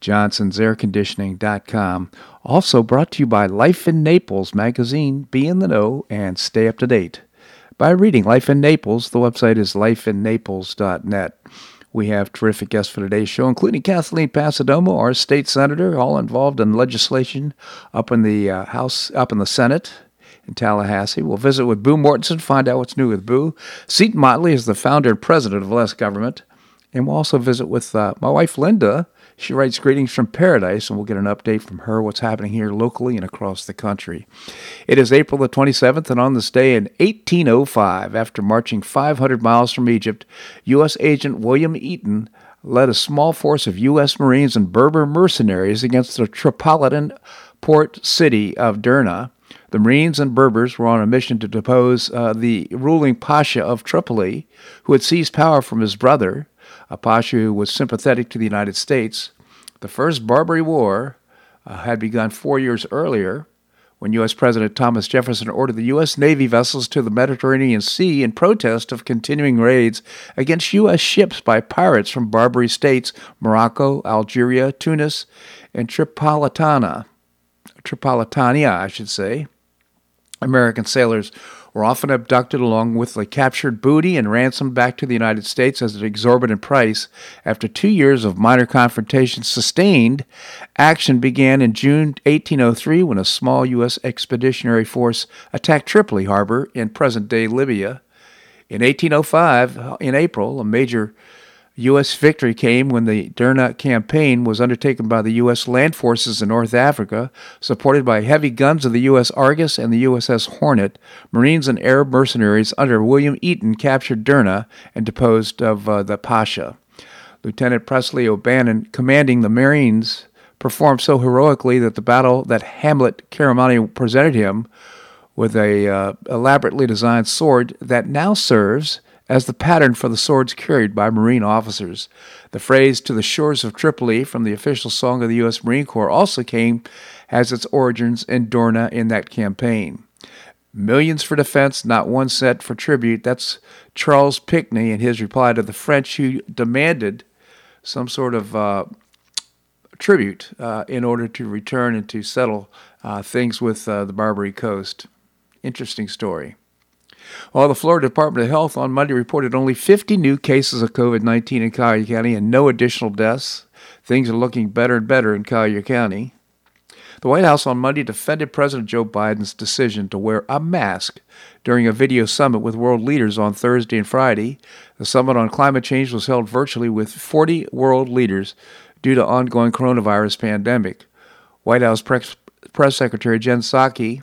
johnsonsairconditioning.com. Also brought to you by Life in Naples magazine. Be in the know and stay up to date. By reading Life in Naples, the website is lifeinnaples.net. We have terrific guests for today's show, including Kathleen Passidomo, our state senator, all involved in legislation up in the uh, House, up in the Senate in Tallahassee. We'll visit with Boo Mortenson, find out what's new with Boo. Seton Motley is the founder and president of Less Government. And we'll also visit with uh, my wife, Linda, she writes greetings from paradise, and we'll get an update from her what's happening here locally and across the country. It is April the 27th, and on this day in 1805, after marching 500 miles from Egypt, U.S. agent William Eaton led a small force of U.S. Marines and Berber mercenaries against the Tripolitan port city of Derna. The Marines and Berbers were on a mission to depose uh, the ruling Pasha of Tripoli, who had seized power from his brother, a pasha who was sympathetic to the United States. The First Barbary War uh, had begun four years earlier when U.S. President Thomas Jefferson ordered the U.S. Navy vessels to the Mediterranean Sea in protest of continuing raids against U.S. ships by pirates from Barbary states Morocco, Algeria, Tunis, and Tripolitania. Tripolitania, I should say. American sailors were often abducted along with the captured booty and ransomed back to the United States as an exorbitant price. After two years of minor confrontations sustained, action began in June 1803 when a small U.S. expeditionary force attacked Tripoli harbor in present day Libya. In 1805, in April, a major U.S. victory came when the Derna campaign was undertaken by the U.S. land forces in North Africa, supported by heavy guns of the U.S. Argus and the USS Hornet. Marines and Arab mercenaries under William Eaton captured Derna and deposed of uh, the Pasha. Lieutenant Presley O'Bannon, commanding the Marines, performed so heroically that the battle that Hamlet Karamanli presented him with a uh, elaborately designed sword that now serves as the pattern for the swords carried by Marine officers. The phrase to the shores of Tripoli from the official song of the U.S. Marine Corps also came as its origins in Derna in that campaign. Millions for defense, not one cent for tribute. That's Charles Pinckney in his reply to the French who demanded some sort of uh, tribute uh, in order to return and to settle uh, things with uh, the Barbary Coast. Interesting story. While the Florida Department of Health on Monday reported only 50 new cases of COVID 19 in Collier County and no additional deaths, things are looking better and better in Collier County. The White House on Monday defended President Joe Biden's decision to wear a mask during a video summit with world leaders on Thursday and Friday. The summit on climate change was held virtually with 40 world leaders due to ongoing coronavirus pandemic. White House Press, Press Secretary Jen Psaki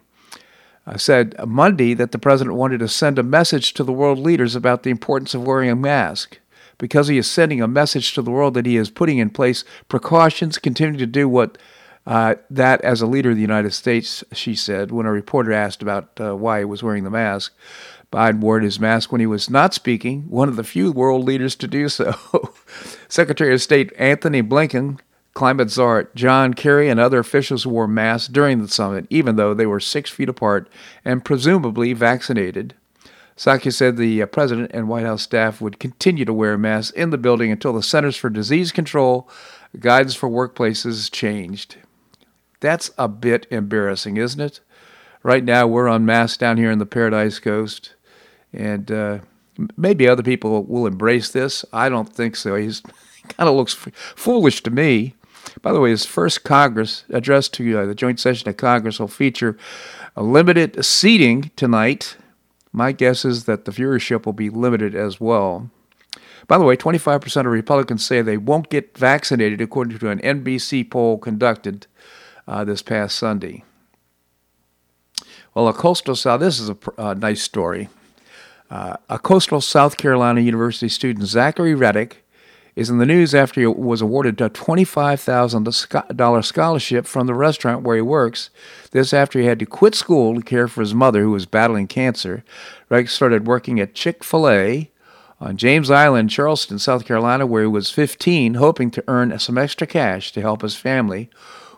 said Monday that the president wanted to send a message to the world leaders about the importance of wearing a mask. Because he is sending a message to the world that he is putting in place precautions, continuing to do what uh, that as a leader of the United States, she said, when a reporter asked about uh, why he was wearing the mask. Biden wore his mask when he was not speaking, one of the few world leaders to do so. Secretary of State Anthony Blinken climate czar John Kerry and other officials wore masks during the summit, even though they were six feet apart and presumably vaccinated. Psaki said the uh, president and White House staff would continue to wear masks in the building until the Centers for Disease Control guidance for workplaces changed. That's a bit embarrassing, isn't it? Right now, we're on masks down here in the Paradise Coast, and uh, maybe other people will embrace this. I don't think so. He's kind of looks f- foolish to me. By the way, his first Congress address to uh, the joint session of Congress will feature a limited seating tonight. My guess is that the viewership will be limited as well. By the way, 25% of Republicans say they won't get vaccinated, according to an NBC poll conducted uh, this past Sunday. Well, a coastal South, this is a uh, nice story. Uh, a coastal South Carolina University student, Zachary Reddick, is in the news after he was awarded a $25,000 scholarship from the restaurant where he works. This after he had to quit school to care for his mother, who was battling cancer. Rex started working at Chick fil A on James Island, Charleston, South Carolina, where he was 15, hoping to earn some extra cash to help his family.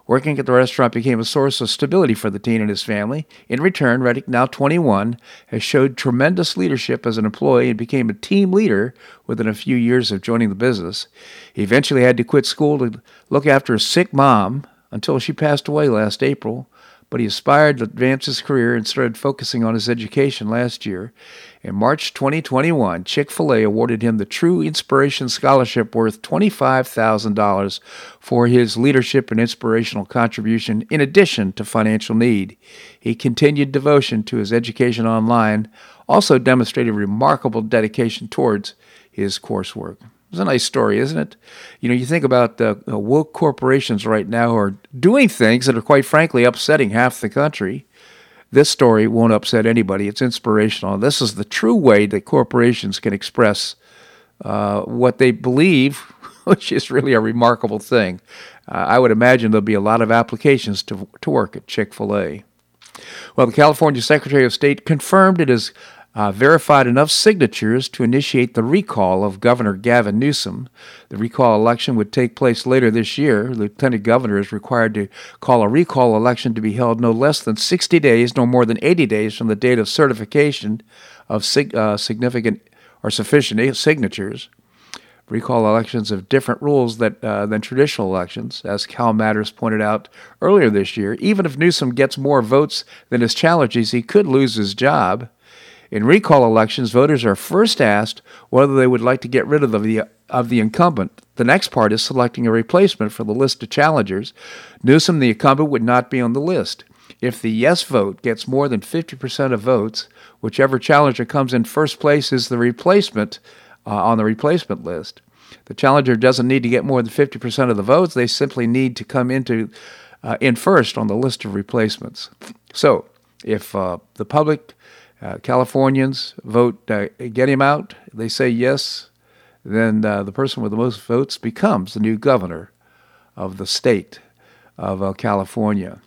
Working at the restaurant became a source of stability for the teen and his family. In return, Reddick, now 21, has showed tremendous leadership as an employee and became a team leader within a few years of joining the business. He eventually had to quit school to look after a sick mom until she passed away last April but he aspired to advance his career and started focusing on his education last year. In March 2021, Chick fil A awarded him the True Inspiration Scholarship worth $25,000 for his leadership and inspirational contribution in addition to financial need. He continued devotion to his education online, also demonstrated remarkable dedication towards his coursework. It's a nice story, isn't it? You know, you think about the uh, woke corporations right now who are doing things that are quite frankly upsetting half the country. This story won't upset anybody. It's inspirational. This is the true way that corporations can express uh, what they believe, which is really a remarkable thing. Uh, I would imagine there'll be a lot of applications to, to work at Chick fil A. Well, the California Secretary of State confirmed it is uh, verified enough signatures to initiate the recall of Governor Gavin Newsom. The recall election would take place later this year. Lieutenant Governor is required to call a recall election to be held no less than 60 days, no more than 80 days from the date of certification of sig- uh, significant or sufficient signatures. Recall elections have different rules that, uh, than traditional elections, as Cal Matters pointed out earlier this year. Even if Newsom gets more votes than his challengers, he could lose his job. In recall elections, voters are first asked whether they would like to get rid of the, of the incumbent. The next part is selecting a replacement for the list of challengers. Newsom, the incumbent, would not be on the list. If the yes vote gets more than 50% of votes, whichever challenger comes in first place is the replacement uh, on the replacement list. The challenger doesn't need to get more than 50% of the votes, they simply need to come into uh, in first on the list of replacements. So, if uh, the public uh, Californians vote, uh, get him out. They say yes, then uh, the person with the most votes becomes the new governor of the state of uh, California.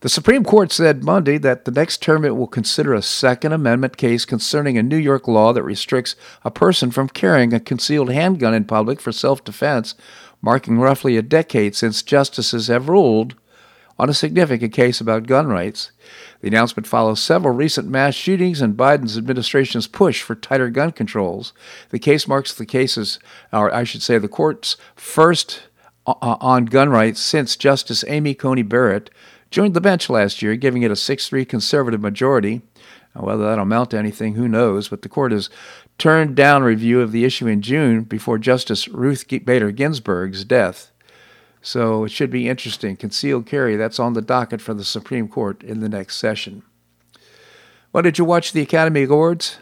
The Supreme Court said Monday that the next term it will consider a Second Amendment case concerning a New York law that restricts a person from carrying a concealed handgun in public for self defense, marking roughly a decade since justices have ruled on a significant case about gun rights. The announcement follows several recent mass shootings and Biden's administration's push for tighter gun controls. The case marks the case's, or I should say, the court's first uh, uh, on gun rights since Justice Amy Coney Barrett joined the bench last year, giving it a 6 3 conservative majority. Whether that'll amount to anything, who knows? But the court has turned down review of the issue in June before Justice Ruth Bader Ginsburg's death. So it should be interesting. Concealed carry, that's on the docket for the Supreme Court in the next session. Well, did you watch the Academy Awards?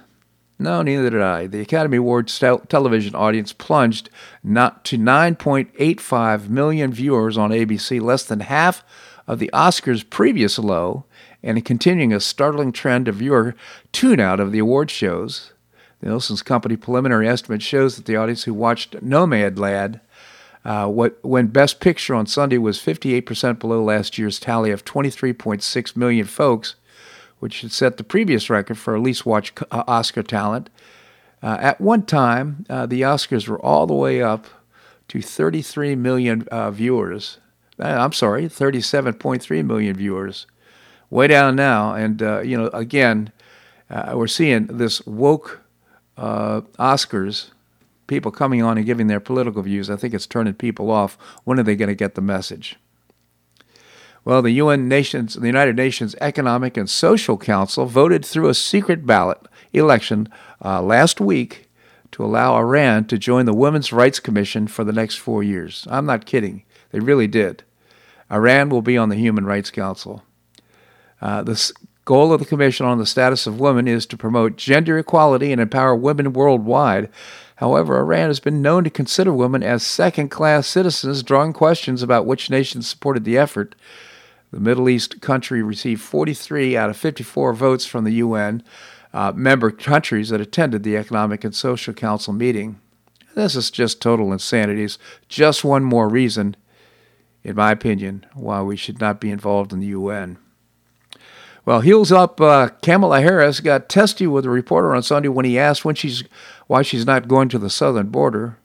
No, neither did I. The Academy Awards television audience plunged not to 9.85 million viewers on ABC, less than half of the Oscars' previous low, and continuing a startling trend of viewer tune out of the award shows. The Nielsen's company preliminary estimate shows that the audience who watched Nomadland uh, what when Best Picture on Sunday was 58% below last year's tally of 23.6 million folks, which had set the previous record for least watch uh, Oscar talent. Uh, at one time, uh, the Oscars were all the way up to 33 million uh, viewers. Uh, I'm sorry, 37.3 million viewers. Way down now, and you know, again, we're seeing this woke Oscars people coming on and giving their political views, I think it's turning people off. When are they going to get the message? Well, the UN Nations, the United Nations Economic and Social Council voted through a secret ballot election uh, last week to allow Iran to join the Women's Rights Commission for the next four years. I'm not kidding; they really did. Iran will be on the Human Rights Council. Uh, the goal of the Commission on the Status of Women is to promote gender equality and empower women worldwide However, Iran has been known to consider women as second class citizens, drawing questions about which nations supported the effort. The Middle East country received 43 out of 54 votes from the UN uh, member countries that attended the Economic and Social Council meeting. This is just total insanity. It's just one more reason, in my opinion, why we should not be involved in the UN. Well, heels up. Uh, Kamala Harris got testy with a reporter on Sunday when he asked when she's why she's not going to the southern border.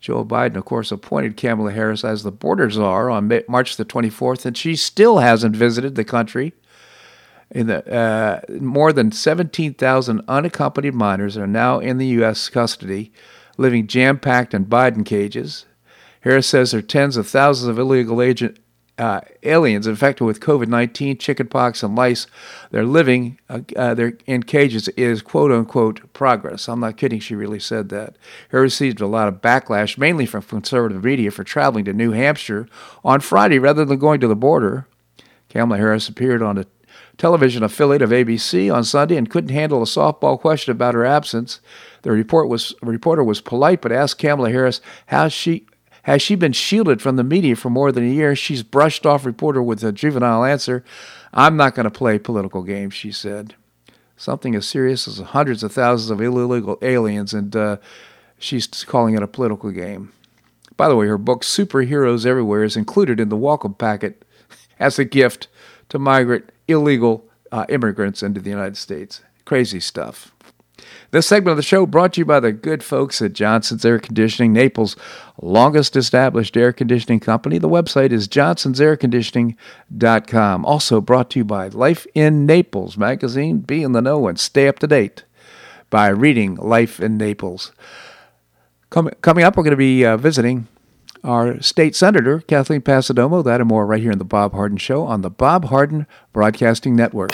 Joe Biden, of course, appointed Kamala Harris as the border czar on March the 24th, and she still hasn't visited the country. In the, uh, more than 17,000 unaccompanied minors are now in the U.S. custody, living jam packed in Biden cages. Harris says there are tens of thousands of illegal agent, uh, aliens infected with COVID 19, chickenpox, and lice. They're living uh, uh, they're in cages is quote unquote progress. I'm not kidding, she really said that. He received a lot of backlash, mainly from conservative media, for traveling to New Hampshire on Friday rather than going to the border. Kamala Harris appeared on a television affiliate of ABC on Sunday and couldn't handle a softball question about her absence. The report was, reporter was polite but asked Kamala Harris how she has she been shielded from the media for more than a year? She's brushed off reporter with a juvenile answer. I'm not going to play political games, she said. Something as serious as hundreds of thousands of illegal aliens, and uh, she's calling it a political game. By the way, her book, Superheroes Everywhere, is included in the welcome packet as a gift to migrant illegal uh, immigrants into the United States. Crazy stuff. This segment of the show brought to you by the good folks at Johnson's Air Conditioning, Naples' longest established air conditioning company. The website is johnsonsairconditioning.com. Also brought to you by Life in Naples magazine. Be in the know and stay up to date by reading Life in Naples. Com- coming up, we're going to be uh, visiting our state senator, Kathleen Passidomo. That and more right here in the Bob Harden Show on the Bob Harden Broadcasting Network.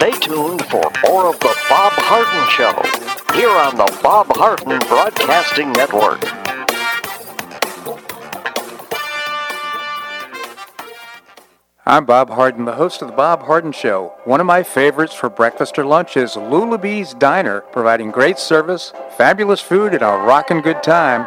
Stay tuned for more of the Bob Harden Show here on the Bob Harden Broadcasting Network. I'm Bob Harden, the host of The Bob Harden Show. One of my favorites for breakfast or lunch is Lulabee's Diner, providing great service, fabulous food, and a rockin' good time.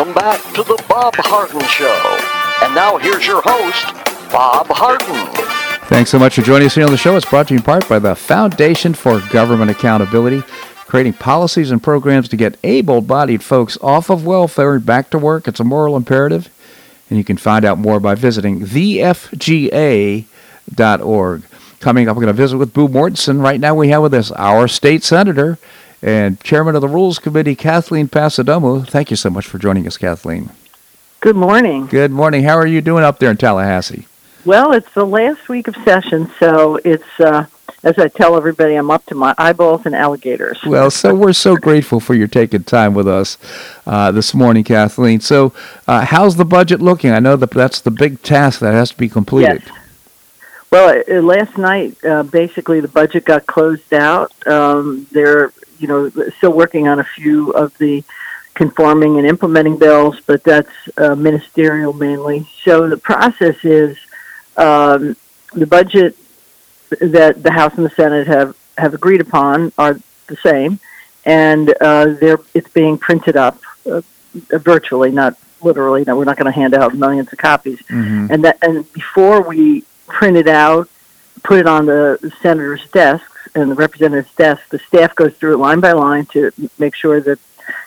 Welcome back to the Bob Harden Show. And now here's your host, Bob Harden. Thanks so much for joining us here on the show. It's brought to you in part by the Foundation for Government Accountability, creating policies and programs to get able bodied folks off of welfare and back to work. It's a moral imperative. And you can find out more by visiting thefga.org. Coming up, we're going to visit with Boo Mortenson. Right now, we have with us our state senator, and Chairman of the Rules Committee, Kathleen Passidomo. Thank you so much for joining us, Kathleen. Good morning. Good morning. How are you doing up there in Tallahassee? Well, it's the last week of session, so it's uh, as I tell everybody, I'm up to my eyeballs in alligators. Well, so we're so grateful for your taking time with us uh, this morning, Kathleen. So, uh, how's the budget looking? I know that that's the big task that has to be completed. Yes. Well, uh, last night, uh, basically, the budget got closed out. Um, they're, you know, still working on a few of the conforming and implementing bills, but that's uh, ministerial mainly. So the process is um, the budget that the House and the Senate have, have agreed upon are the same, and uh, they're, it's being printed up uh, virtually, not literally. No, we're not going to hand out millions of copies. Mm-hmm. And that, and before we print it out, put it on the senator's desks and the representative's desk, the staff goes through it line by line to make sure that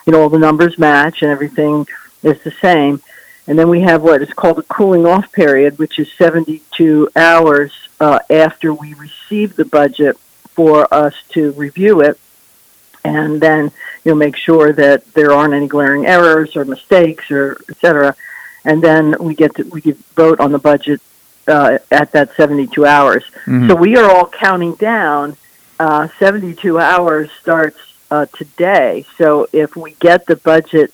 you know all the numbers match and everything is the same. And then we have what is called a cooling off period, which is 72 hours uh, after we receive the budget for us to review it, and then you know make sure that there aren't any glaring errors or mistakes or et cetera. And then we get to we vote on the budget uh, at that 72 hours. Mhm. So we are all counting down. Uh, 72 hours starts uh, today. So if we get the budget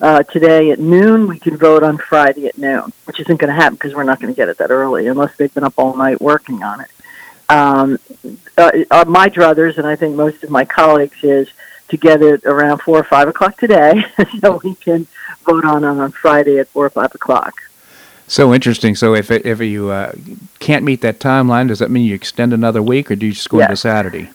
uh, today at noon, we can vote on Friday at noon, which isn't going to happen because we're not going to get it that early unless they've been up all night working on it. Um, uh, uh, my druthers, and I think most of my colleagues, is to get it around four or five o'clock today, so we can vote on it on Friday at four or five o'clock. So interesting. So, if it, if you uh, can't meet that timeline, does that mean you extend another week, or do you just go into Saturday?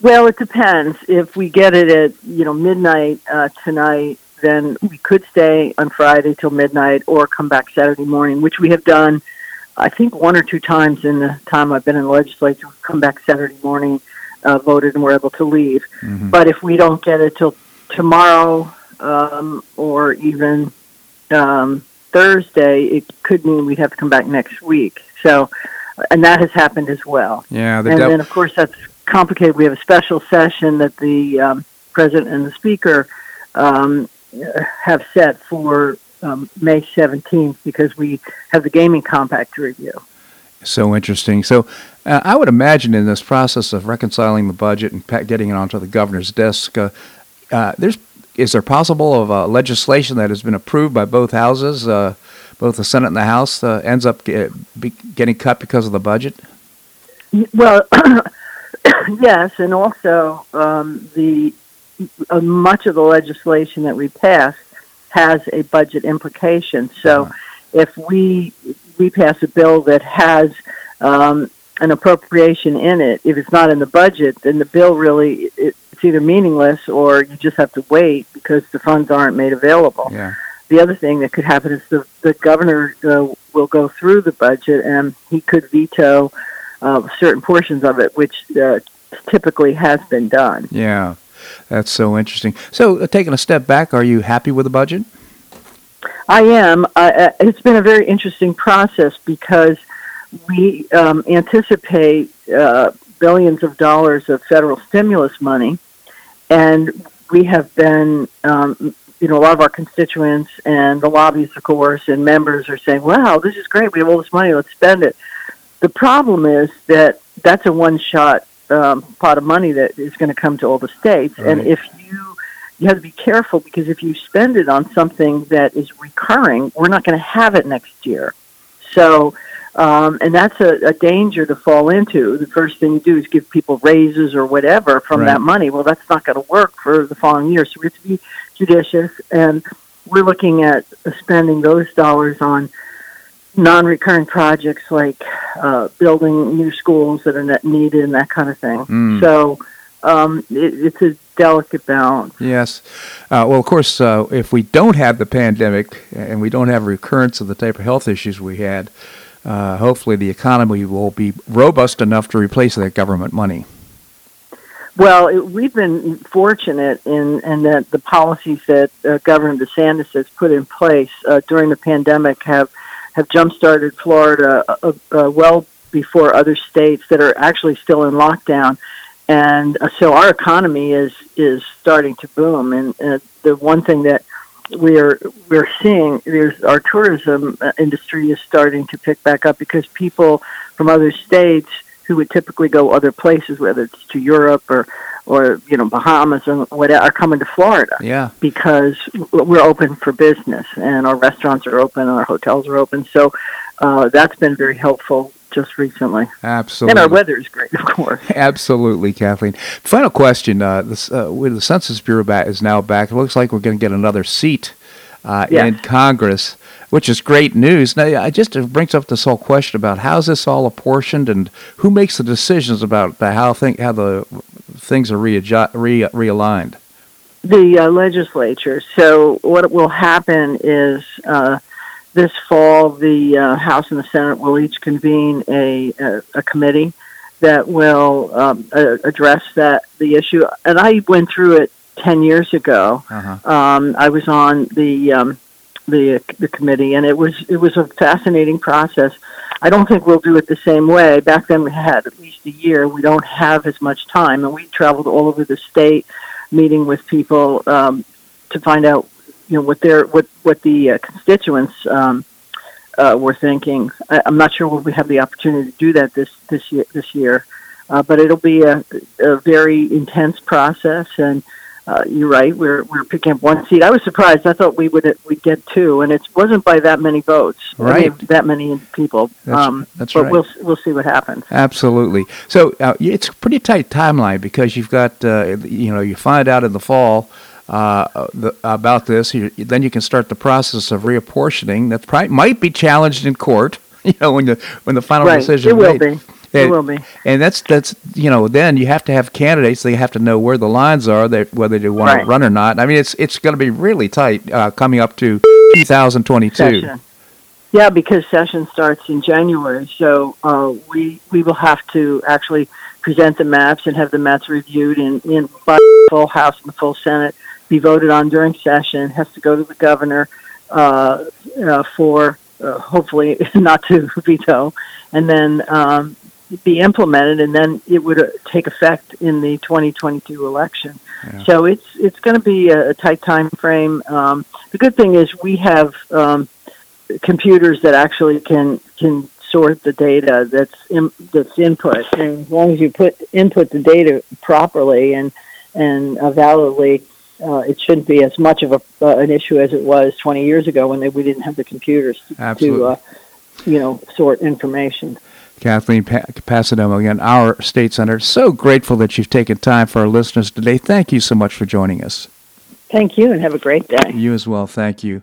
Well, it depends. If we get it at you know midnight uh, tonight, then we could stay on Friday till midnight, or come back Saturday morning, which we have done. I think one or two times in the time I've been in the legislature, we've come back Saturday morning, uh, voted, and we're able to leave. Mhm. But if we don't get it till tomorrow, um, or even um, Thursday, it could mean we'd have to come back next week. So, and that has happened as well Yeah, the and dev- then of course that's complicated. We have a special session that the um, president and the speaker um, have set for um, May 17th because we have the gaming compact to review. So interesting. So, uh, I would imagine in this process of reconciling the budget and getting it onto the governor's desk, uh, uh, there's is there possible of uh, legislation that has been approved by both houses, uh, both the Senate and the House, uh, ends up get, be getting cut because of the budget? Well, yes, and also um, the uh, much of the legislation that we passed has a budget implication. So, Uh-huh. if we we pass a bill that has um, an appropriation in it, if it's not in the budget, then the bill really it, it's either meaningless or you just have to wait because the funds aren't made available Yeah. the other thing that could happen is the, the governor uh, will go through the budget and he could veto uh, certain portions of it, which uh, typically has been done. Yeah. That's so interesting. So, uh, taking a step back, are you happy with the budget? I am. Uh, it's been a very interesting process because we um, anticipate uh, billions of dollars of federal stimulus money, and we have been, um, you know, a lot of our constituents and the lobbies, of course, and members are saying, "Wow, this is great. We have all this money. Let's spend it." The problem is that that's a one-shot um, pot of money that is going to come to all the states, and if you you have to be careful because if you spend it on something that is recurring, we're not going to have it next year. So, um, and that's a, a danger to fall into. The first thing you do is give people raises or whatever from Right. that money. Well, that's not going to work for the following year. So we have to be judicious, and we're looking at spending those dollars on non-recurring projects like uh, building new schools that are needed and that kind of thing. Mm. So um, it, it's a delicate balance. Yes. Uh, well, of course, uh, if we don't have the pandemic and we don't have a recurrence of the type of health issues we had, uh, hopefully the economy will be robust enough to replace that government money. Well, it, we've been fortunate in, in that the policies that uh, Governor DeSantis has put in place uh, during the pandemic have have jump-started Florida uh, uh, well before other states that are actually still in lockdown, and uh, so our economy is is starting to boom. And uh, the one thing that we're we're seeing is our tourism uh, industry is starting to pick back up because people from other states who would typically go other places, whether it's to Europe or or you know Bahamas and whatever, are coming to Florida. Yeah. Because we're open for business and our restaurants are open and our hotels are open. So uh, that's been very helpful just recently. Absolutely. And our weather is great, of course. Absolutely, Kathleen. Final question: uh, this, uh, the Census Bureau back, is now back. It looks like we're going to get another seat uh, Yes. in Congress, which is great news. Now, I just it brings up this whole question about how's this all apportioned and who makes the decisions about the, how thing how the things are readju- re, realigned. the uh, legislature. So what will happen is uh, this fall, the uh, House and the Senate will each convene a a, a committee that will um, uh, address that the issue. And I went through it ten years ago. Uh-huh. Um, I was on the um, the the committee, and it was it was a fascinating process. I don't think we'll do it the same way. Back then, we had at least a year. We don't have as much time, and we traveled all over the state, meeting with people um, to find out, you know, what their what what the uh, constituents um, uh, were thinking. I, I'm not sure will we have the opportunity to do that this this year. This year, uh, but it'll be a, a very intense process and uh, you're right. We're we're picking up one seat. I was surprised. I thought we would we'd get two, and it wasn't by that many votes. I mean, Right. that many people. That's- um, that's but right. we'll we'll see what happens. Absolutely. So uh, it's a pretty tight timeline because you've got, uh, you know, you find out in the fall uh, the, about this, you, then you can start the process of reapportioning. That pri- might be challenged in court. You know, when the when the final right. decision It will made. be. It And- will be. And that's that's you know then you have to have candidates. They have to know where the lines are, that whether they want to run or not. I mean, it's it's going to be really tight uh, coming up to 2022. Session. Yeah, because session starts in January, so uh, we we will have to actually present the maps and have the maps reviewed in, in by the full House and the full Senate, be voted on during session. Has to go to the governor uh, uh, for uh, hopefully not to veto, and then um, be implemented, and then it would uh, take effect in the 2022 election. Yeah. So it's it's going to be a, a tight time frame. Um, the good thing is we have um, computers that actually can can sort the data that's in, that's input, and as long as you put input the data properly and and uh, validly, uh, it shouldn't be as much of a uh, an issue as it was 20 years ago when they, we didn't have the computers to, Absolutely. to uh, you know sort information. Kathleen pa- Passidomo, again, our state senator. So grateful that you've taken time for our listeners today. Thank you so much for joining us. Thank you, and have a great day. You as well. Thank you.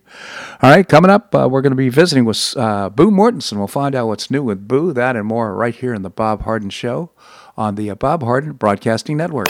All right, coming up, uh, we're going to be visiting with uh, Boo Mortenson. We'll find out what's new with Boo, that and more right here in the Bob Harden Show on the uh, Bob Harden Broadcasting Network.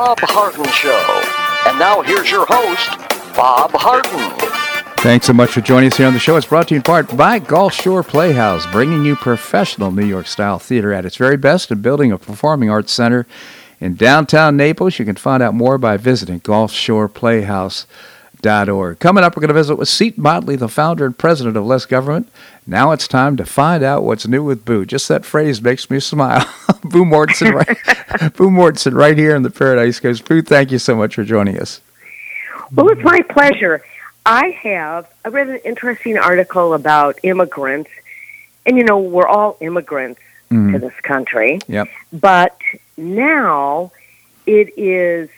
Bob Harden Show. And now here's your host, Bob Harden. Thanks so much for joining us here on the show. It's brought to you in part by Gulf Shore Playhouse, bringing you professional New York style theater at its very best and building a performing arts center in downtown Naples. You can find out more by visiting gulfshoreplayhouse.org. Coming up, we're going to visit with Seton Motley, the founder and president of Less Government. Now it's time to find out what's new with Boo. Just that phrase makes me smile. Boo Mortenson, right, Boo Mortenson, right here in the Paradise Coast. Boo, thank you so much for joining us. Well, it's my pleasure. I have I read an interesting article about immigrants, and you know we're all immigrants Mhm. to this country, Yep. but now it is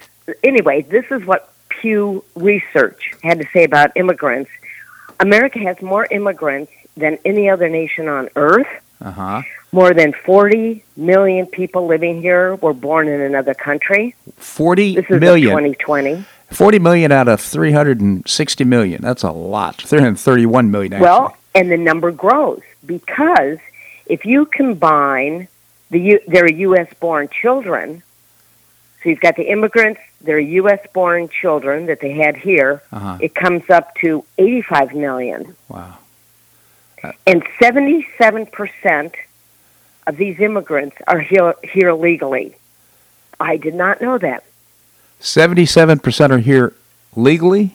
anyway. This is what Pew Research had to say about immigrants. America has more immigrants than any other nation on earth. Uh huh. More than 40 million people living here were born in another country. 40 this is million. 2020. 40 million out of 360 million. That's a lot. 331 million, actually. Well, and the number grows because if you combine the U- their U.S. born children, so you've got the immigrants, their U.S. born children that they had here, uh-huh. it comes up to 85 million. Wow. And 77% of these immigrants are here, here legally. I did not know that. 77% are here legally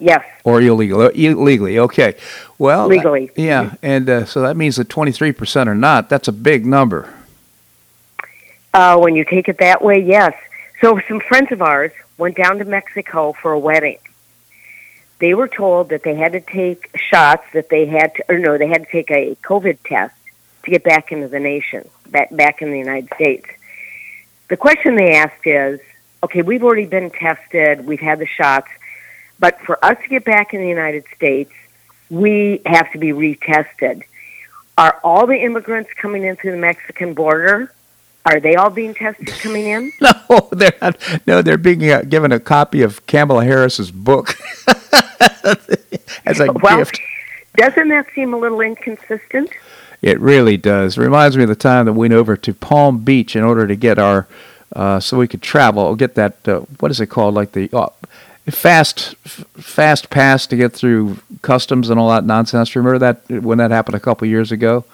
Yes, or illegal? Uh, Illegally, okay. Well, that- Legally. yeah, and uh, so that means that 23% are not. That's a big number. Uh, when you take it that way, yes. So some friends of ours went down to Mexico for a wedding. They were told that they had to take shots, that they had to, or no, they had to take a COVID test to get back into the nation, back back in the United States. The question they asked is, okay, we've already been tested, we've had the shots, but for us to get back in the United States, we have to be retested. Are all the immigrants coming in through the Mexican border? Are they all being tested coming in? No, they're not. No, they're being uh, given a copy of Kamala Harris's book as a well, gift. doesn't that seem a little inconsistent? It really does. Reminds me of the time that we went over to Palm Beach in order to get our, uh, so we could travel, get that, uh, what is it called, like the uh, fast, f- fast pass to get through customs and all that nonsense. Remember that when that happened a couple years ago?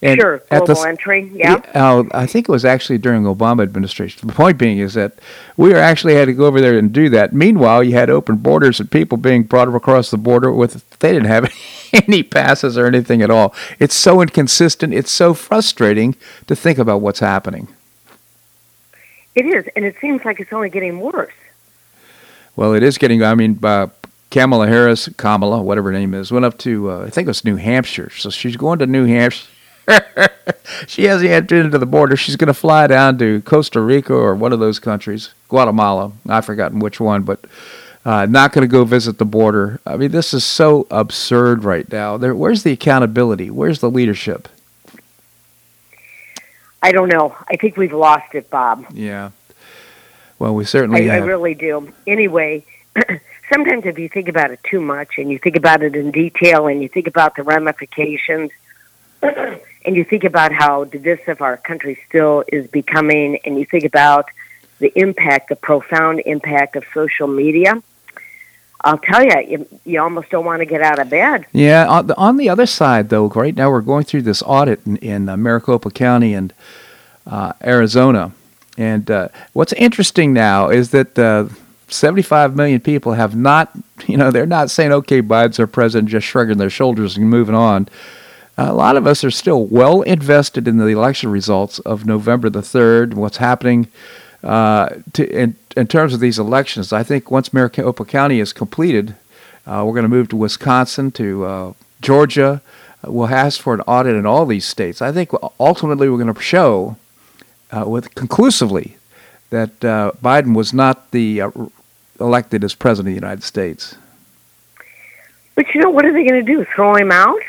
And sure, at global the, entry. Yeah. uh, I think it was actually during Obama administration. The point being is that we actually had to go over there and do that. Meanwhile, you had open borders and people being brought across the border with they didn't have any passes or anything at all. It's so inconsistent. It's so frustrating to think about what's happening. It is, and it seems like it's only getting worse. Well, it is getting. I mean, uh, Kamala Harris, Kamala, whatever her name is, went up to uh, I think it was New Hampshire. So she's going to New Hampshire. she hasn't yet been to the border. She's going to fly down to Costa Rica or one of those countries, Guatemala. I've forgotten which one, but uh, not going to go visit the border. I mean, this is so absurd right now. There, where's the accountability? Where's the leadership? I don't know. I think we've lost it, Bob. Yeah. Well, we certainly I have. really do. Anyway, sometimes if you think about it too much and you think about it in detail and you think about the ramifications and you think about how divisive our country still is becoming and you think about the impact, the profound impact of social media, I'll tell you, you, you almost don't want to get out of bed. Yeah, on the, on the other side, though, right now we're going through this audit in, in uh, Maricopa County and uh, Arizona. And uh, what's interesting now is that uh, 75 million people have not, you know, they're not saying, okay, Biden's our president, just shrugging their shoulders and moving on. a lot of us are still well invested in the election results of November the 3rd, what's happening uh, to, in, in terms of these elections. I think once Maricopa County is completed, uh, we're going to move to Wisconsin, to uh, Georgia, will ask for an audit in all these states. I think ultimately we're going to show uh, with conclusively that uh, Biden was not the uh, elected as president of the United States. But you know, what are they going to do? Throw him out?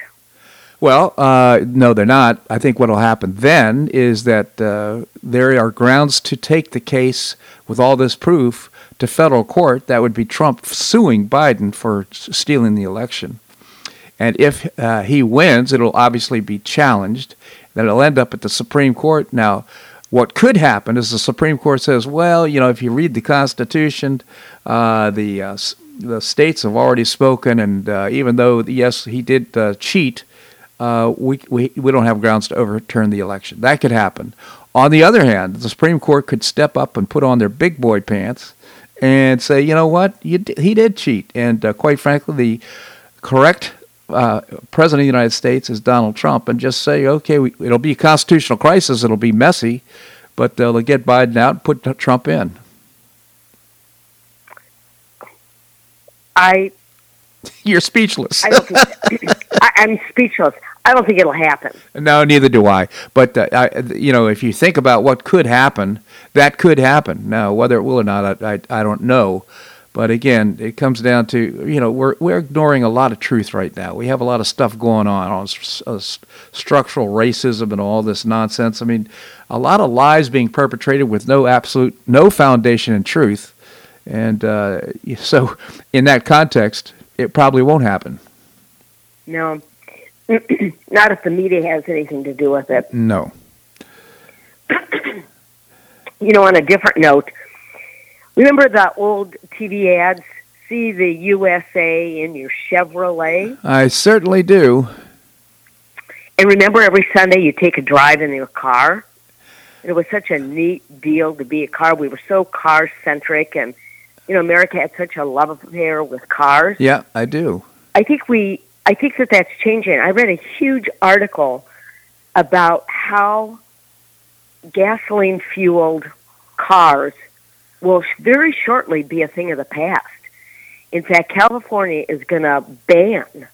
Well, uh, no, they're not. I think what will happen then is that uh, there are grounds to take the case with all this proof to federal court. That would be Trump suing Biden for stealing the election. And if uh, he wins, it'll obviously be challenged. Then it'll end up at the Supreme Court. Now, what could happen is the Supreme Court says, well, you know, if you read the Constitution, uh, the uh, the states have already spoken, and uh, even though yes, he did uh, cheat, uh, we, we we don't have grounds to overturn the election. That could happen. On the other hand, the Supreme Court could step up and put on their big boy pants and say, you know what, you, he did cheat, and uh, quite frankly, the correct uh, president of the United States is Donald Trump, and just say, okay, we, it'll be a constitutional crisis, it'll be messy, but they'll get Biden out and put Trump in. I. You're speechless. I don't think, I, I'm speechless. I don't think it'll happen. No, neither do I. But uh, I, you know, if you think about what could happen, that could happen. Now, whether it will or not, I, I, I don't know. But again, it comes down to you know we're we're ignoring a lot of truth right now. We have a lot of stuff going on on uh, structural racism and all this nonsense. I mean, a lot of lies being perpetrated with no absolute no foundation in truth, and uh, so in that context, it probably won't happen. No, not if the media has anything to do with it. No. you know, on a different note Remember the old TV ads? See the USA in your Chevrolet? I certainly do. And remember every Sunday you take a drive in your car? It was such a neat deal to be a car. We were so car centric and you know, America had such a love affair with cars. Yeah, I do. I think we I think that that's changing. I read a huge article about how gasoline fueled cars will very shortly be a thing of the past. In fact, California is going to ban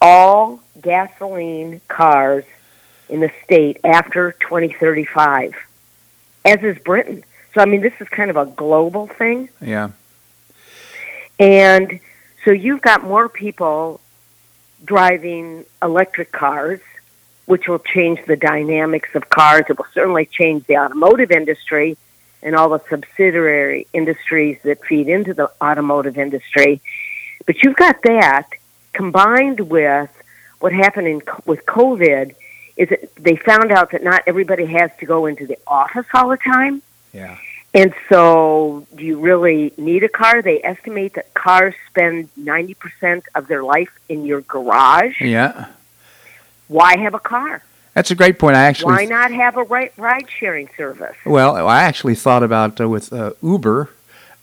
all gasoline cars in the state after 2035, as is Britain. So, I mean, this is kind of a global thing. Yeah. And so you've got more people driving electric cars, which will change the dynamics of cars. It will certainly change the automotive industry and all the subsidiary industries that feed into the automotive industry. But you've got that combined with what happened in, with COVID is that they found out that not everybody has to go into the office all the time. Yeah. And so, do you really need a car? They estimate that cars spend 90% of their life in your garage. Yeah. Why have a car? That's a great point. I actually why not have a ride sharing service? Well, I actually thought about uh, with uh, Uber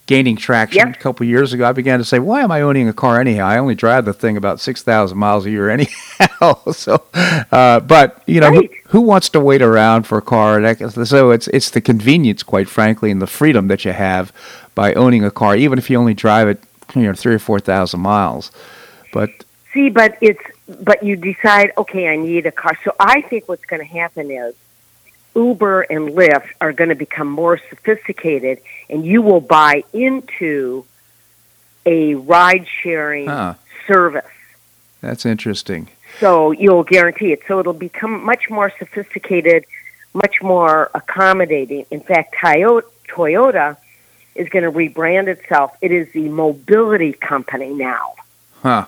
gaining traction yep. a couple years ago. I began to say, why am I owning a car anyhow? I only drive the thing about six thousand miles a year anyhow. so, uh, but you know, right. who, who, wants to wait around for a car? So it's it's the convenience, quite frankly, and the freedom that you have by owning a car, even if you only drive it, you know, three or four thousand miles. But see, but it's but you decide, okay, I need a car. So I think what's going to happen is Uber and Lyft are going to become more sophisticated, and you will buy into a ride sharing huh. service. That's interesting. So you'll guarantee it. So it'll become much more sophisticated, much more accommodating. In fact, Toyota is going to rebrand itself. It is the mobility company now. Huh.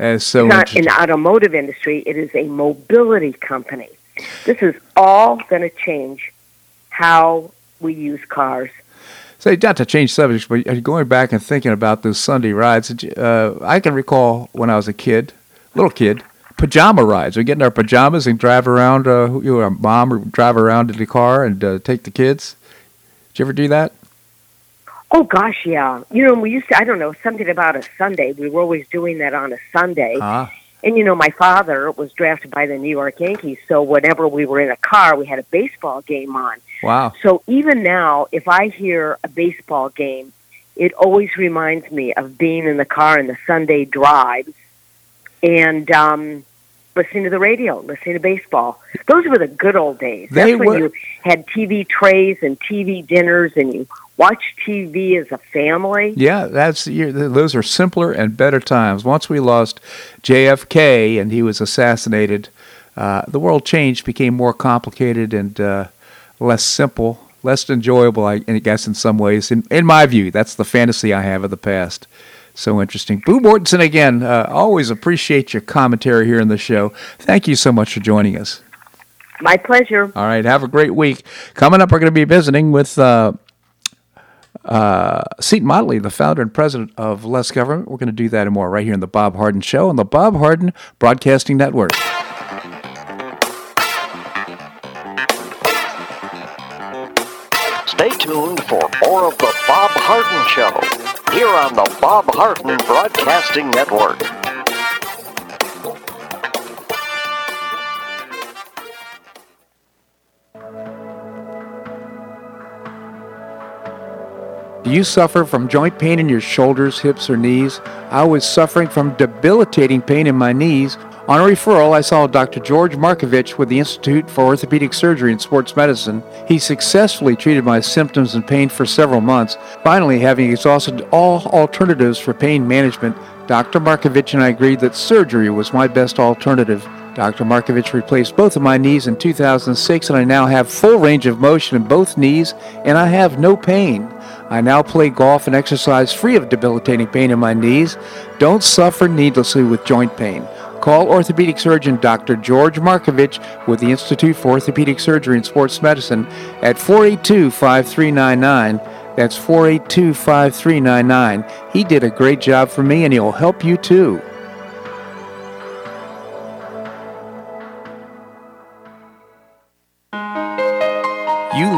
As so not in the automotive industry, it is a mobility company. This is all going to change how we use cars. Say, not to change subjects, but going back and thinking about those Sunday rides, uh, I can recall when I was a kid, little kid, pajama rides. We get in our pajamas and drive around. Uh, you know, our mom would drive around in the car and uh, take the kids. Did you ever do that? Oh gosh, yeah. You know, we used to. I don't know something about a Sunday. We were always doing that on a Sunday. Uh-huh. And you know, my father was drafted by the New York Yankees, so whenever we were in a car, we had a baseball game on. Wow. So even now, if I hear a baseball game, it always reminds me of being in the car in the Sunday drives. And um listening to the radio, listening to baseball. Those were the good old days. They That's when were- you had TV trays and TV dinners, and you watched TV as a family. Yeah, that's those are simpler and better times. Once we lost JFK and he was assassinated, uh, the world changed, became more complicated and uh, less simple, less enjoyable. I, I guess in some ways, in in my view, that's the fantasy I have of the past. So interesting. Boo Mortenson again. Uh, always appreciate your commentary here in the show. Thank you so much for joining us. My pleasure. All right, have a great week. Coming up, we're going to be visiting with uh, uh, Seton Motley, the founder and president of Less Government. We're going to do that and more right here on the Bob Harden Show on the Bob Harden Broadcasting Network. Stay tuned for more of the Bob Harden Show here on the Bob Harden Broadcasting Network. Do you suffer from joint pain in your shoulders, hips, or knees? I was suffering from debilitating pain in my knees. On a referral, I saw Dr. George Markovich with the Institute for Orthopedic Surgery and Sports Medicine. He successfully treated my symptoms and pain for several months. Finally, having exhausted all alternatives for pain management, Dr. Markovich and I agreed that surgery was my best alternative. Dr. Markovich replaced both of my knees in 2006, and I now have full range of motion in both knees, and I have no pain. I now play golf and exercise free of debilitating pain in my knees. Don't suffer needlessly with joint pain. Call orthopedic surgeon Dr. George Markovich with the Institute for Orthopedic Surgery and Sports Medicine at 482 5399. That's 482 5399. He did a great job for me, and he'll help you too. You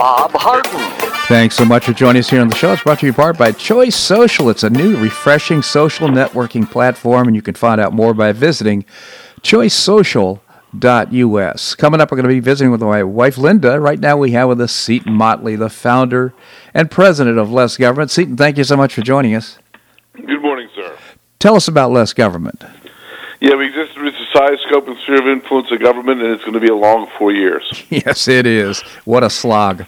Bob Harden. Thanks so much for joining us here on the show. It's brought to you in part by Choice Social. It's a new, refreshing social networking platform, and you can find out more by visiting choicesocial.us. Coming up, we're going to be visiting with my wife, Linda. Right now, we have with us Seton Motley, the founder and president of Less Government. Seton, thank you so much for joining us. Good morning, sir. Tell us about Less Government. Yeah, we exist to reach the size, scope, and sphere of influence of government, and it's going to be a long four years. yes, it is. What a slog.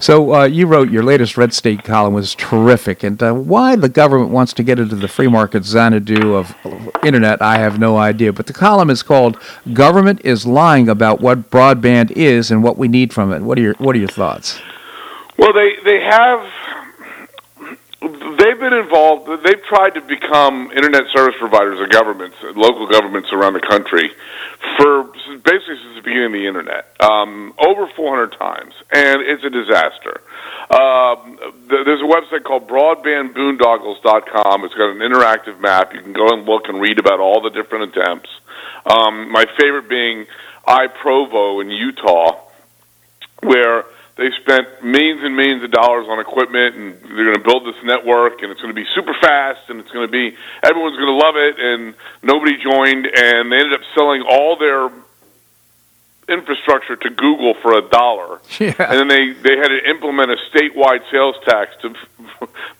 So uh, you wrote your latest Red State column was terrific, and uh, why the government wants to get into the free market Xanadu of internet, I have no idea. But the column is called "Government is Lying About What Broadband Is and What We Need from It." What are your What are your thoughts? Well, they they have they've been involved. They've tried to become internet service providers of governments, local governments around the country, for basically since the beginning of the internet, um, over 400 times, and it's a disaster. Um, th- there's a website called BroadbandBoondoggles.com. It's got an interactive map. You can go and look and read about all the different attempts. Um, my favorite being iProvo in Utah, where they spent millions and millions of dollars on equipment, and they're going to build this network, and it's going to be super fast, and it's going to be everyone's going to love it, and nobody joined, and they ended up selling all their infrastructure to Google for a dollar, Yeah. and then they they had to implement a statewide sales tax to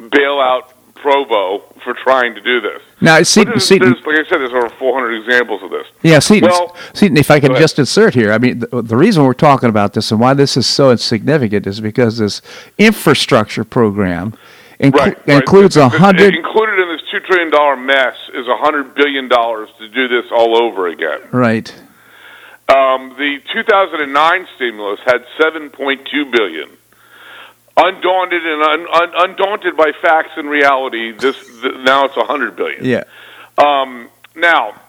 bail out Provo for trying to do this. Now, But Seton, there's, Seton, there's, like I said, there's over 400 examples of this. Yeah, Seton, Well- Seton, if I can just insert here, I mean, the, the reason we're talking about this and why this is so insignificant is because this infrastructure program inclu- Right, right. includes a hundred. Included in this two trillion dollar mess is a hundred billion dollars to do this all over again. Right. Um, the 2009 stimulus had 7.2 billion. Undaunted and un, un, undaunted by facts and reality, this th- now it's a 100 billion. Yeah. Um, now,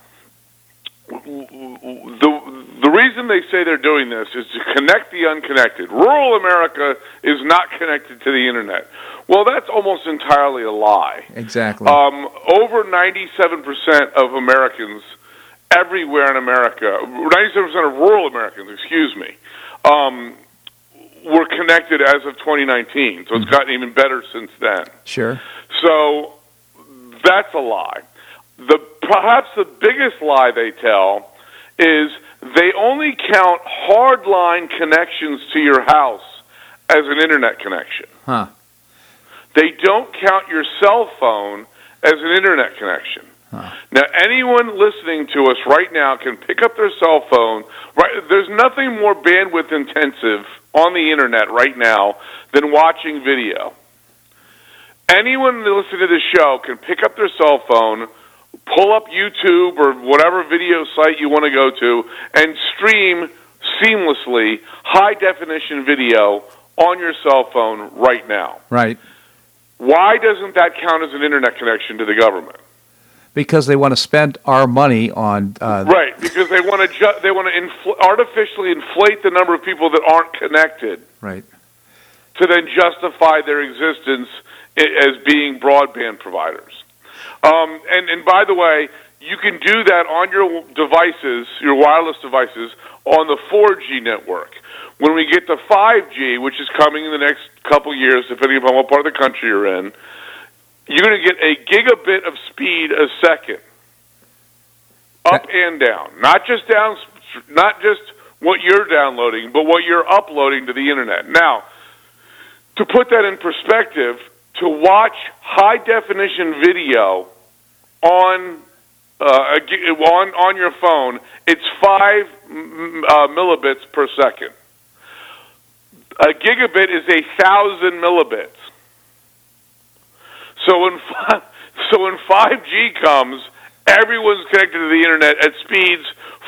the the reason they say they're doing this is to connect the unconnected. Rural America is not connected to the internet. Well, that's almost entirely a lie. Exactly. Um, over 97% of Americans everywhere in America, 97% of rural Americans, excuse me, um, were connected as of 2019. So it's mm-hmm. gotten even better since then. sure. So that's a lie. The perhaps the biggest lie they tell is they only count hardline connections to your house as an internet connection. Huh. They don't count your cell phone as an internet connection. Huh. Now, anyone listening to us right now can pick up their cell phone. Right, there's nothing more bandwidth intensive on the internet right now than watching video. Anyone listening to this show can pick up their cell phone, pull up YouTube or whatever video site you want to go to, and stream seamlessly high definition video on your cell phone right now. Right. Why doesn't that count as an internet connection to the government? Because they want to spend our money on. Uh, Right, because they want to ju- they want to infl- artificially inflate the number of people that aren't connected Right. to then justify their existence as being broadband providers. Um, and and by the way, you can do that on your devices, your wireless devices, on the 4G network. When we get to 5G, which is coming in the next couple years, depending upon what part of the country you're in, you're going to get a gigabit of speed a second, up and down, not just down, not just what you're downloading, but what you're uploading to the internet. Now, to put that in perspective, to watch high definition video on uh, on on your phone, it's five mm, uh, millibits per second. A gigabit is a thousand millibits. So when so when five G comes, everyone's connected to the internet at speeds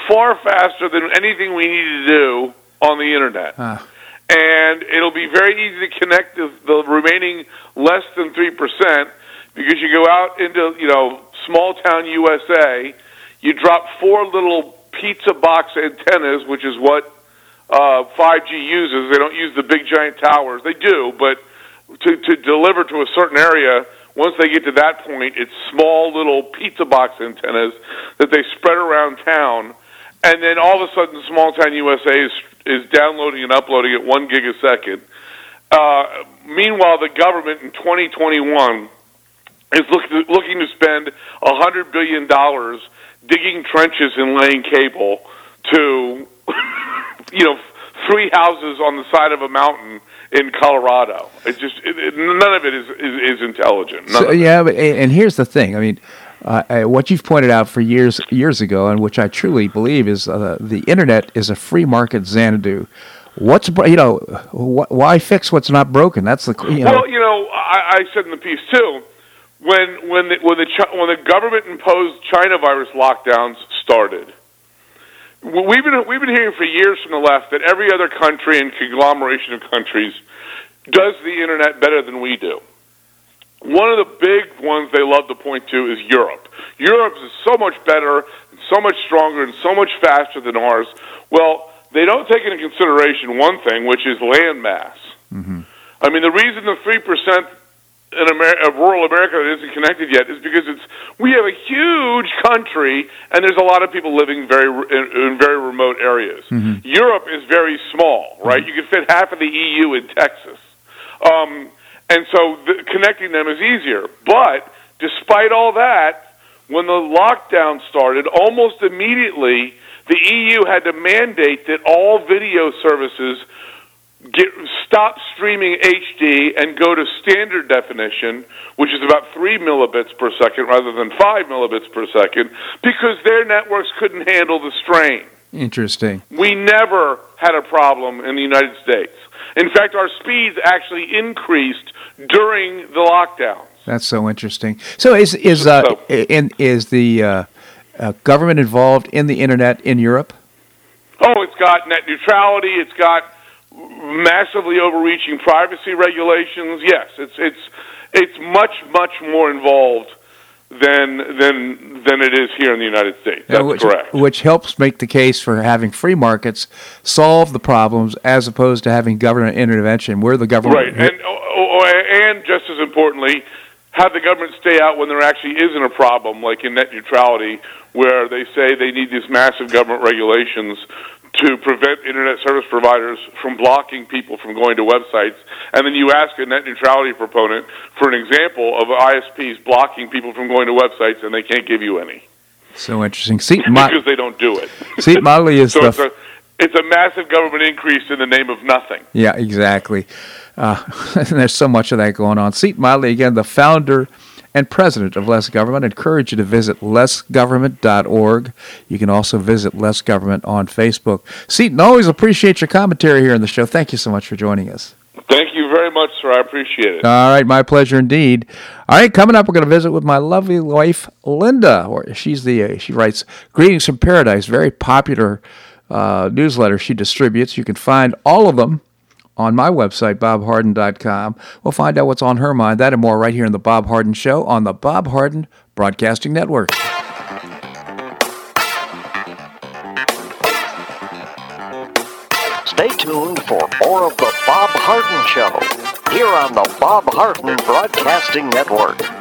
far faster than anything we need to do on the internet Ah. and it'll be very easy to connect the, the remaining less than three percent because you go out into you know small town USA, you drop four little pizza box antennas, which is what uh, 5G uses. They don't use the big giant towers. They do, but to to deliver to a certain area. Once they get to that point, it's small little pizza box antennas that they spread around town, and then all of a sudden, small town USA is is downloading and uploading at one gig a second. Uh, meanwhile, the government in 2021 is look, looking to spend a hundred billion dollars digging trenches and laying cable to, you know, three houses on the side of a mountain in Colorado. It's just it, it, none of it is is, is intelligent. So, yeah, but, and here's the thing. I mean, uh, uh, what you've pointed out for years years ago, and which I truly believe is uh, the internet is a free market Xanadu. What's you know wh- why fix what's not broken? That's the you know Well, you know, I, I said in the piece too, when when the, when the when the government imposed China virus lockdowns started, we've been we've been hearing for years from the left that every other country and conglomeration of countries does the internet better than we do. One of the big ones they love to point to is Europe. Europe is so much better, so much stronger, and so much faster than ours. Well, they don't take into consideration one thing, which is land mass. Mm-hmm. I mean, the reason the three percent in Amer- of rural America that isn't connected yet is because it's we have a huge country and there's a lot of people living very in, in very remote areas. Europe is very small, right? You can fit half of the EU in Texas, um, and so the, connecting them is easier. But despite all that, when the lockdown started, almost immediately the EU had to mandate that all video services get stop streaming HD and go to standard definition, which is about three millibits per second rather than five millibits per second, because their networks couldn't handle the strain. interesting. We never had a problem in the United States. In fact, our speeds actually increased during the lockdown. That's so interesting. So is is uh, So- in, is the uh, uh, government involved in the internet in Europe? oh, it's got net neutrality, it's got massively overreaching privacy regulations. Yes, it's it's it's much much more involved than than than it is here in the United States. That's which, correct. Which helps make the case for having free markets solve the problems as opposed to having government intervention where the government Right, and oh, oh, oh, and just as importantly, have the government stay out when there actually isn't a problem, like in net neutrality, where they say they need these massive government regulations to prevent internet service providers from blocking people from going to websites. And then you ask a net neutrality proponent for an example of ISPs blocking people from going to websites, and they can't give you any so interesting. Seat, Mo- because they don't do it. Seat Motley is so the it's a it's a massive government increase in the name of nothing. Yeah, exactly. Uh, and there's so much of that going on. Seat Motley, again, the founder and president of Less Government. I encourage you to visit lessgovernment.org. You can also visit Less Government on Facebook. Seton, always appreciate your commentary here on the show. Thank you so much for joining us. Thank you very much, sir. I appreciate it. All right, my pleasure indeed. All right, coming up, we're going to visit with my lovely wife, Linda. Or she's the uh, she writes "Greetings from Paradise," very popular uh, newsletter she distributes. You can find all of them on my website, bobharden.com. We'll find out what's on her mind. That and more right here in the Bob Harden Show on the Bob Harden Broadcasting Network. Stay tuned for more of the Bob Harden Show here on the Bob Harden Broadcasting Network.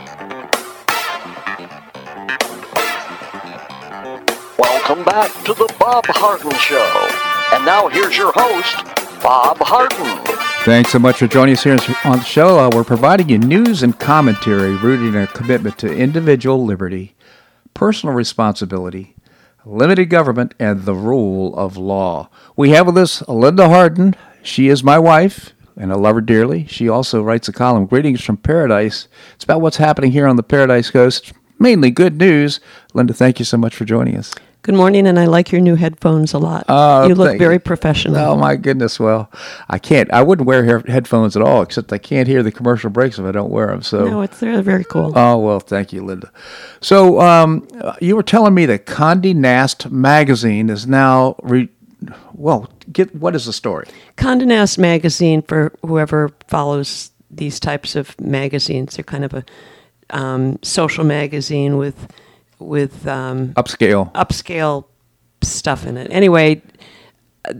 Welcome back to the Bob Harden Show. And now here's your host, Bob Harden. Thanks so much for joining us here on the show. Uh, we're providing you news and commentary rooted in a commitment to individual liberty, personal responsibility, limited government, and the rule of law. We have with us Linda Harden. She is my wife, and I love her dearly. She also writes a column, Greetings from Paradise. It's about what's happening here on the Paradise Coast, mainly good news. Linda, thank you so much for joining us. Good morning, and I like your new headphones a lot. Oh, you look very professional. Oh my goodness! Well, I can't. I wouldn't wear headphones at all, except I can't hear the commercial breaks if I don't wear them. So. No, it's they're very cool. Oh well, thank you, Linda. So um, you were telling me that Condé Nast magazine is now re- well. Get what is the story? Condé Nast magazine, for whoever follows these types of magazines, they're kind of a um, social magazine with with um, Upscale. upscale stuff in it. Anyway, uh,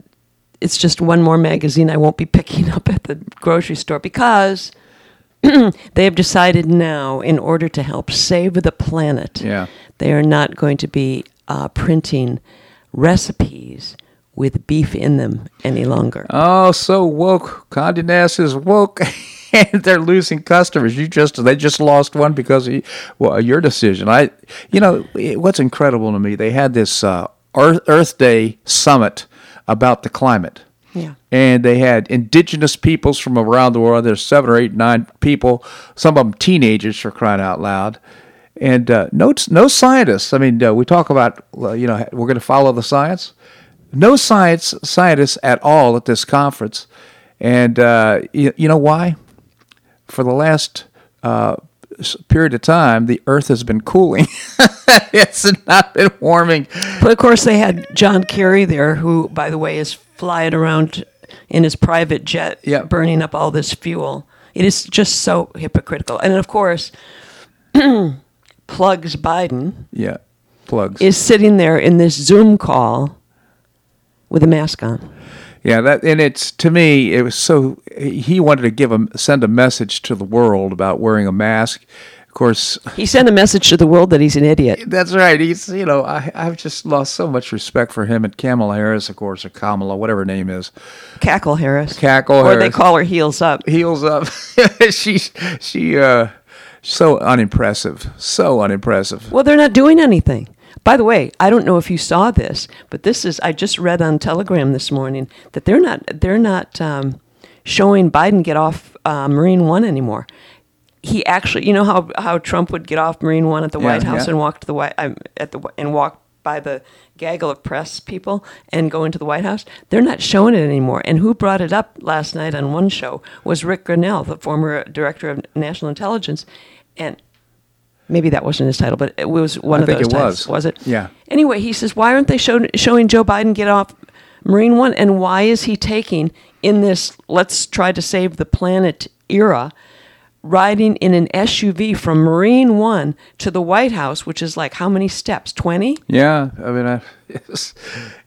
it's just one more magazine I won't be picking up at the grocery store because they have decided now, in order to help save the planet, Yeah. they are not going to be uh, printing recipes with beef in them any longer. Oh, so woke. Condé Nast is woke. and they're losing customers. You just they just lost one because of well, your decision. I, you know, what's incredible to me, they had this uh, Earth, Earth Day summit about the climate. Yeah. And they had indigenous peoples from around the world. There's seven or eight, nine people, some of them teenagers for crying out loud. And uh, no, no scientists. I mean, uh, we talk about, uh, you know, we're going to follow the science. No science scientists at all at this conference. And uh, you, you know why? For the last uh, period of time, the Earth has been cooling. it's not been warming. But of course, they had John Kerry there, who, by the way, is flying around in his private jet, Yeah. burning up all this fuel. It is just so hypocritical. And of course, Plugs Biden Yeah, plugs. is sitting there in this Zoom call with a mask on. Yeah, that and it's to me it was so he wanted to give a send a message to the world about wearing a mask. Of course, He sent a message to the world that he's an idiot. that's right. He's you know I I've just lost so much respect for him and Kamala Harris, of course, or Kamala, whatever her name is, Cackle Harris. Cackle Or they call her Heels Up. heels up. she she uh so unimpressive, so unimpressive. Well, they're not doing anything. By the way, I don't know if you saw this, but this is I just read on Telegram this morning that they're not they're not um, showing Biden get off uh, Marine One anymore. He actually, you know how how Trump would get off Marine One at the Yeah, White House yeah. and walk to the White um, at the and walk by the gaggle of press people and go into the White House. They're not showing it anymore. And who brought it up last night on one show was Rick Grenell, the former director of national intelligence, and maybe that wasn't his title, but it was one I of think those it titles. was. Was it? Yeah. Anyway, he says, why aren't they show, showing Joe Biden get off Marine One, and why is he taking in this let's try to save the planet era? Riding in an SUV from Marine One to the White House, which is like how many steps? Twenty. Yeah, I mean, I, it's,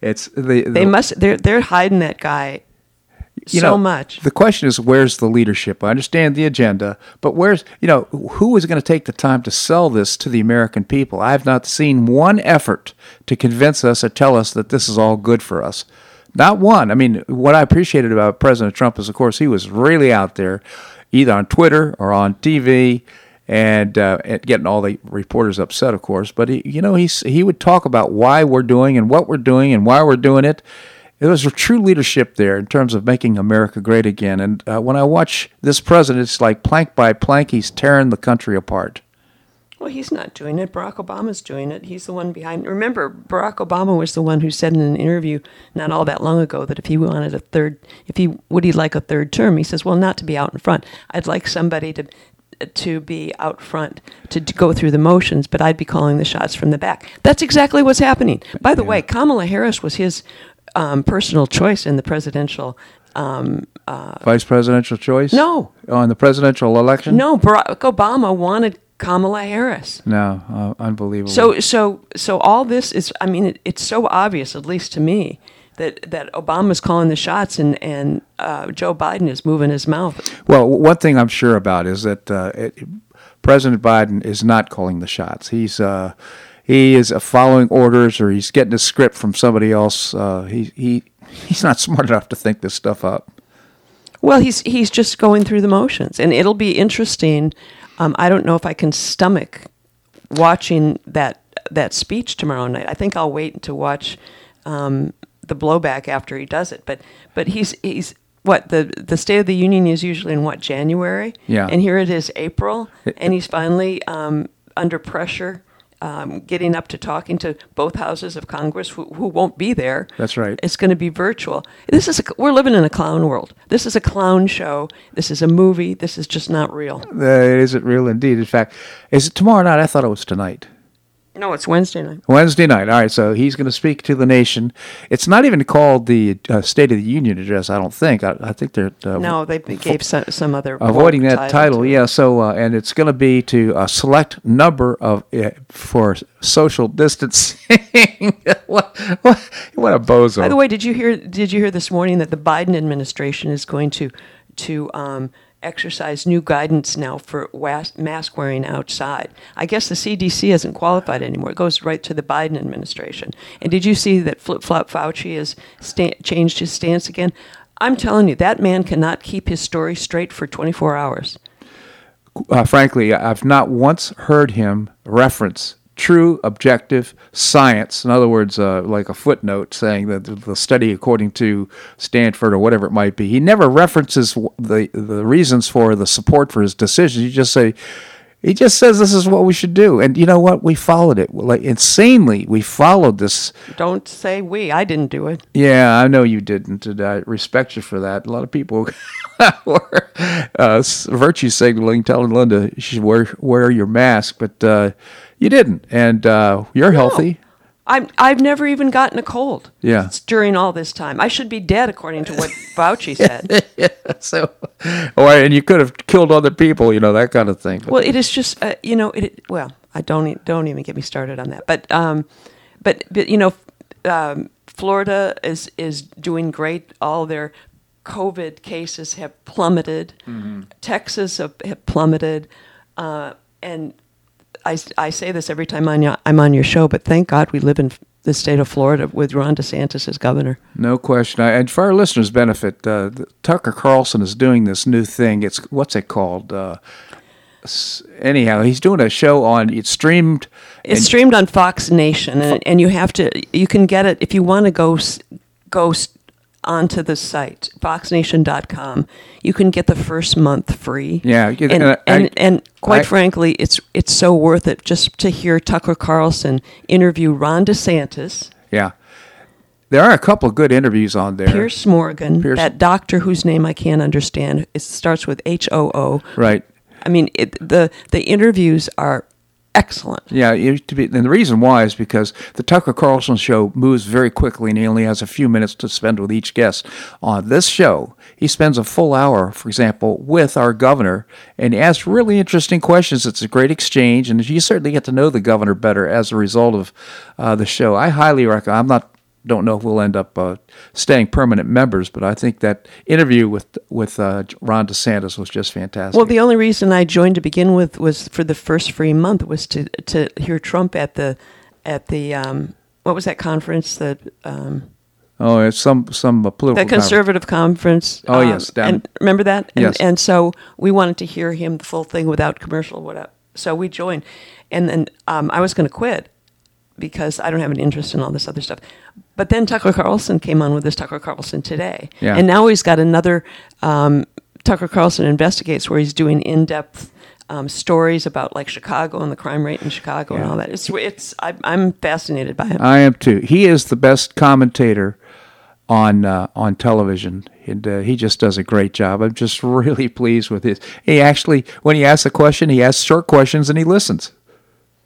it's the, the They must. They're they're hiding that guy you so know, much. The question is, where's the leadership? I understand the agenda, but where's you know who is going to take the time to sell this to the American people? I have not seen one effort to convince us or tell us that this is all good for us. Not one. I mean, what I appreciated about President Trump is, of course, he was really out there, either on Twitter or on TV, and, uh, and getting all the reporters upset, of course. But he, you know, he's he would talk about why we're doing and what we're doing and why we're doing it. There was a true leadership there in terms of making America great again. And uh, when I watch this president, it's like plank by plank, he's tearing the country apart. Well, he's not doing it. Barack Obama's doing it. He's the one behind. Remember, Barack Obama was the one who said in an interview not all that long ago that if he wanted a third, if he would he like a third term, he says, "Well, not to be out in front. I'd like somebody to to be out front to d- go through the motions, but I'd be calling the shots from the back." That's exactly what's happening. By the way, Kamala Harris was his um, personal choice in the presidential. Um, Vice presidential choice? No. On the presidential election? no, Barack Obama wanted Kamala Harris. No, uh, unbelievable. So so so all this is I mean it, it's so obvious at least to me that that Obama's calling the shots and and uh, Joe Biden is moving his mouth. Well, one thing I'm sure about is that uh, it, President Biden is not calling the shots. He's uh, he is following orders, or he's getting a script from somebody else. Uh, he he he's not smart enough to think this stuff up. Well, he's he's just going through the motions, and it'll be interesting. Um, I don't know if I can stomach watching that that speech tomorrow night. I think I'll wait to watch um, the blowback after he does it. But but he's he's what the the State of the Union is usually in what January. Yeah. And here it is April, and he's finally um, under pressure. Um, getting up to talking to both houses of Congress who, who won't be there. That's right. It's going to be virtual. This is a, we're living in a clown world. This is a clown show. This is a movie. This is just not real. Uh, it isn't real indeed. In fact, is it tomorrow night? I thought it was tonight. No, it's Wednesday night. Wednesday night. All right, so he's going to speak to the nation. It's not even called the uh, State of the Union address. I don't think. I, I think they're uh, No, they gave some, some other avoiding that title. it. Yeah. So, uh, and it's going to be to a select number of uh, for social distancing. what, what, what a bozo! By the way, did you hear? Did you hear this morning that the Biden administration is going to to um, exercise new guidance now for mask wearing outside? I guess the CDC isn't qualified anymore. It goes right to the Biden administration. And did you see that Flip Flop Fauci has sta- changed his stance again? I'm telling you, that man cannot keep his story straight for 24 hours. Uh, frankly, I've not once heard him reference true objective science. In other words, uh, like a footnote saying that the study according to Stanford or whatever it might be. He never references the the reasons for the support for his decision. You just say he just says this is what we should do, and you know what? We followed it like insanely. We followed this. Don't say we. I didn't do it. Yeah, I know you didn't, and I respect you for that. A lot of people were uh, virtue signaling, telling Linda she should wear wear your mask, but uh, you didn't, and uh, you're No. healthy. I'm, I've never even gotten a cold. Yeah. During all this time, I should be dead according to what Fauci said. yeah, So, or and you could have killed other people, you know that kind of thing. Well, it is just uh, you know it. Well, I don't don't even get me started on that. But um, but but you know, um, Florida is is doing great. All their COVID cases have plummeted. Texas have, have plummeted, uh, and I, I say this every time I'm on, your, I'm on your show. But thank God we live in the state of Florida with Ron DeSantis as governor. No question. I, and for our listeners' benefit, uh, the- Tucker Carlson is doing this new thing. It's what's it called? Uh, anyhow, he's doing a show on. It's streamed. It's streamed on Fox Nation, and, and you have to you can get it if you want to go go onto the site foxnation.com. You can get the first month free. Yeah, and and I- and, and quite I- frankly, it's it's so worth it just to hear Tucker Carlson interview Ron DeSantis, Yeah, there are a couple of good interviews on there. Piers Morgan, Piers- that doctor whose name I can't understand. It starts with H O O. Right. I mean, it, the the interviews are excellent. Yeah, to be, and the reason why is because the Tucker Carlson show moves very quickly, and he only has a few minutes to spend with each guest. On this show, he spends a full hour, for example, with our governor, and he asks really interesting questions. It's a great exchange, and you certainly get to know the governor better as a result of uh, the show. I highly recommend. I'm not. Don't know if we'll end up uh, staying permanent members, but I think that interview with with uh, Ron DeSantis was just fantastic. Well, the only reason I joined to begin with was for the first free month was to to hear Trump at the at the um, what was that conference that um, oh, it's some some uh, political that conservative conference. Oh, um, yes, down- and remember that. And, Yes. And so we wanted to hear him the full thing without commercial, whatever. So we joined, and then um, I was going to quit because I don't have an interest in all this other stuff. But then Tucker Carlson came on with this Tucker Carlson today, Yeah. and now he's got another um, Tucker Carlson investigates where he's doing in depth. Um, stories about like Chicago and the crime rate in Chicago and all that. It's it's I, I'm fascinated by him. I am too. He is the best commentator on uh, on television, and uh, he just does a great job. I'm just really pleased with his. He actually, when he asks a question, he asks short questions and he listens.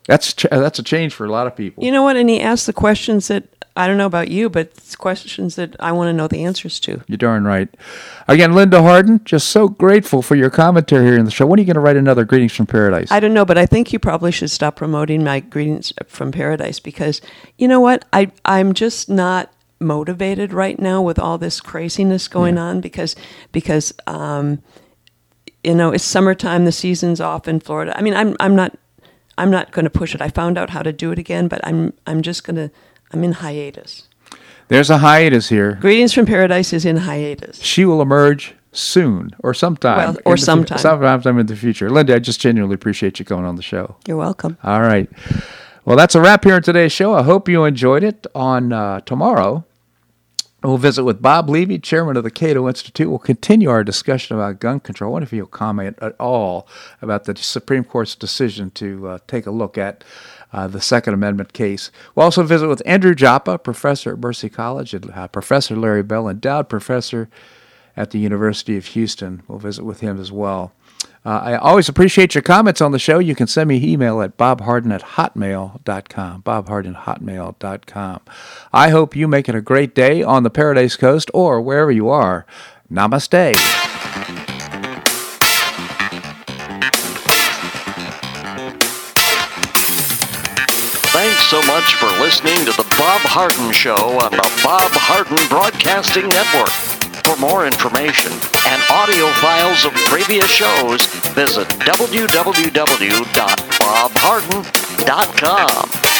That's that's a change for a lot of people. You know what? And he asked the questions that I don't know about you, but it's questions that I want to know the answers to. You're darn right. Again, Linda Harden, just so grateful for your commentary here in the show. When are you going to write another Greetings from Paradise? I don't know, but I think you probably should stop promoting my greetings from paradise because you know what? I I'm just not motivated right now with all this craziness going on because because um you know it's summertime the season's off in Florida. I mean I'm I'm not I'm not going to push it. I found out how to do it again, but I'm I'm just going to I'm in hiatus. There's a hiatus here. Greetings from paradise is in hiatus. She will emerge soon or sometime. Well, or the fu- sometime. sometime in the future. Linda, I just genuinely appreciate you going on the show. You're welcome. All right. Well, that's a wrap here in today's show. I hope you enjoyed it. On uh, tomorrow, we'll visit with Bob Levy, chairman of the Cato Institute. We'll continue our discussion about gun control. I wonder if you'll comment at all about the Supreme Court's decision to uh, take a look at uh, the Second Amendment case. We'll also visit with Andrew Joppa, professor at Mercy College, and uh, Professor Larry Bell, endowed professor at the University of Houston. We'll visit with him as well. Uh, I always appreciate your comments on the show. You can send me an email at bobharden at hotmail.com. Bobharden hotmail.com. I hope you make it a great day on the Paradise Coast or wherever you are. Namaste. Thanks so much for listening to The Bob Harden Show on the Bob Harden Broadcasting Network. For more information and audio files of previous shows, visit www.bobharden.com.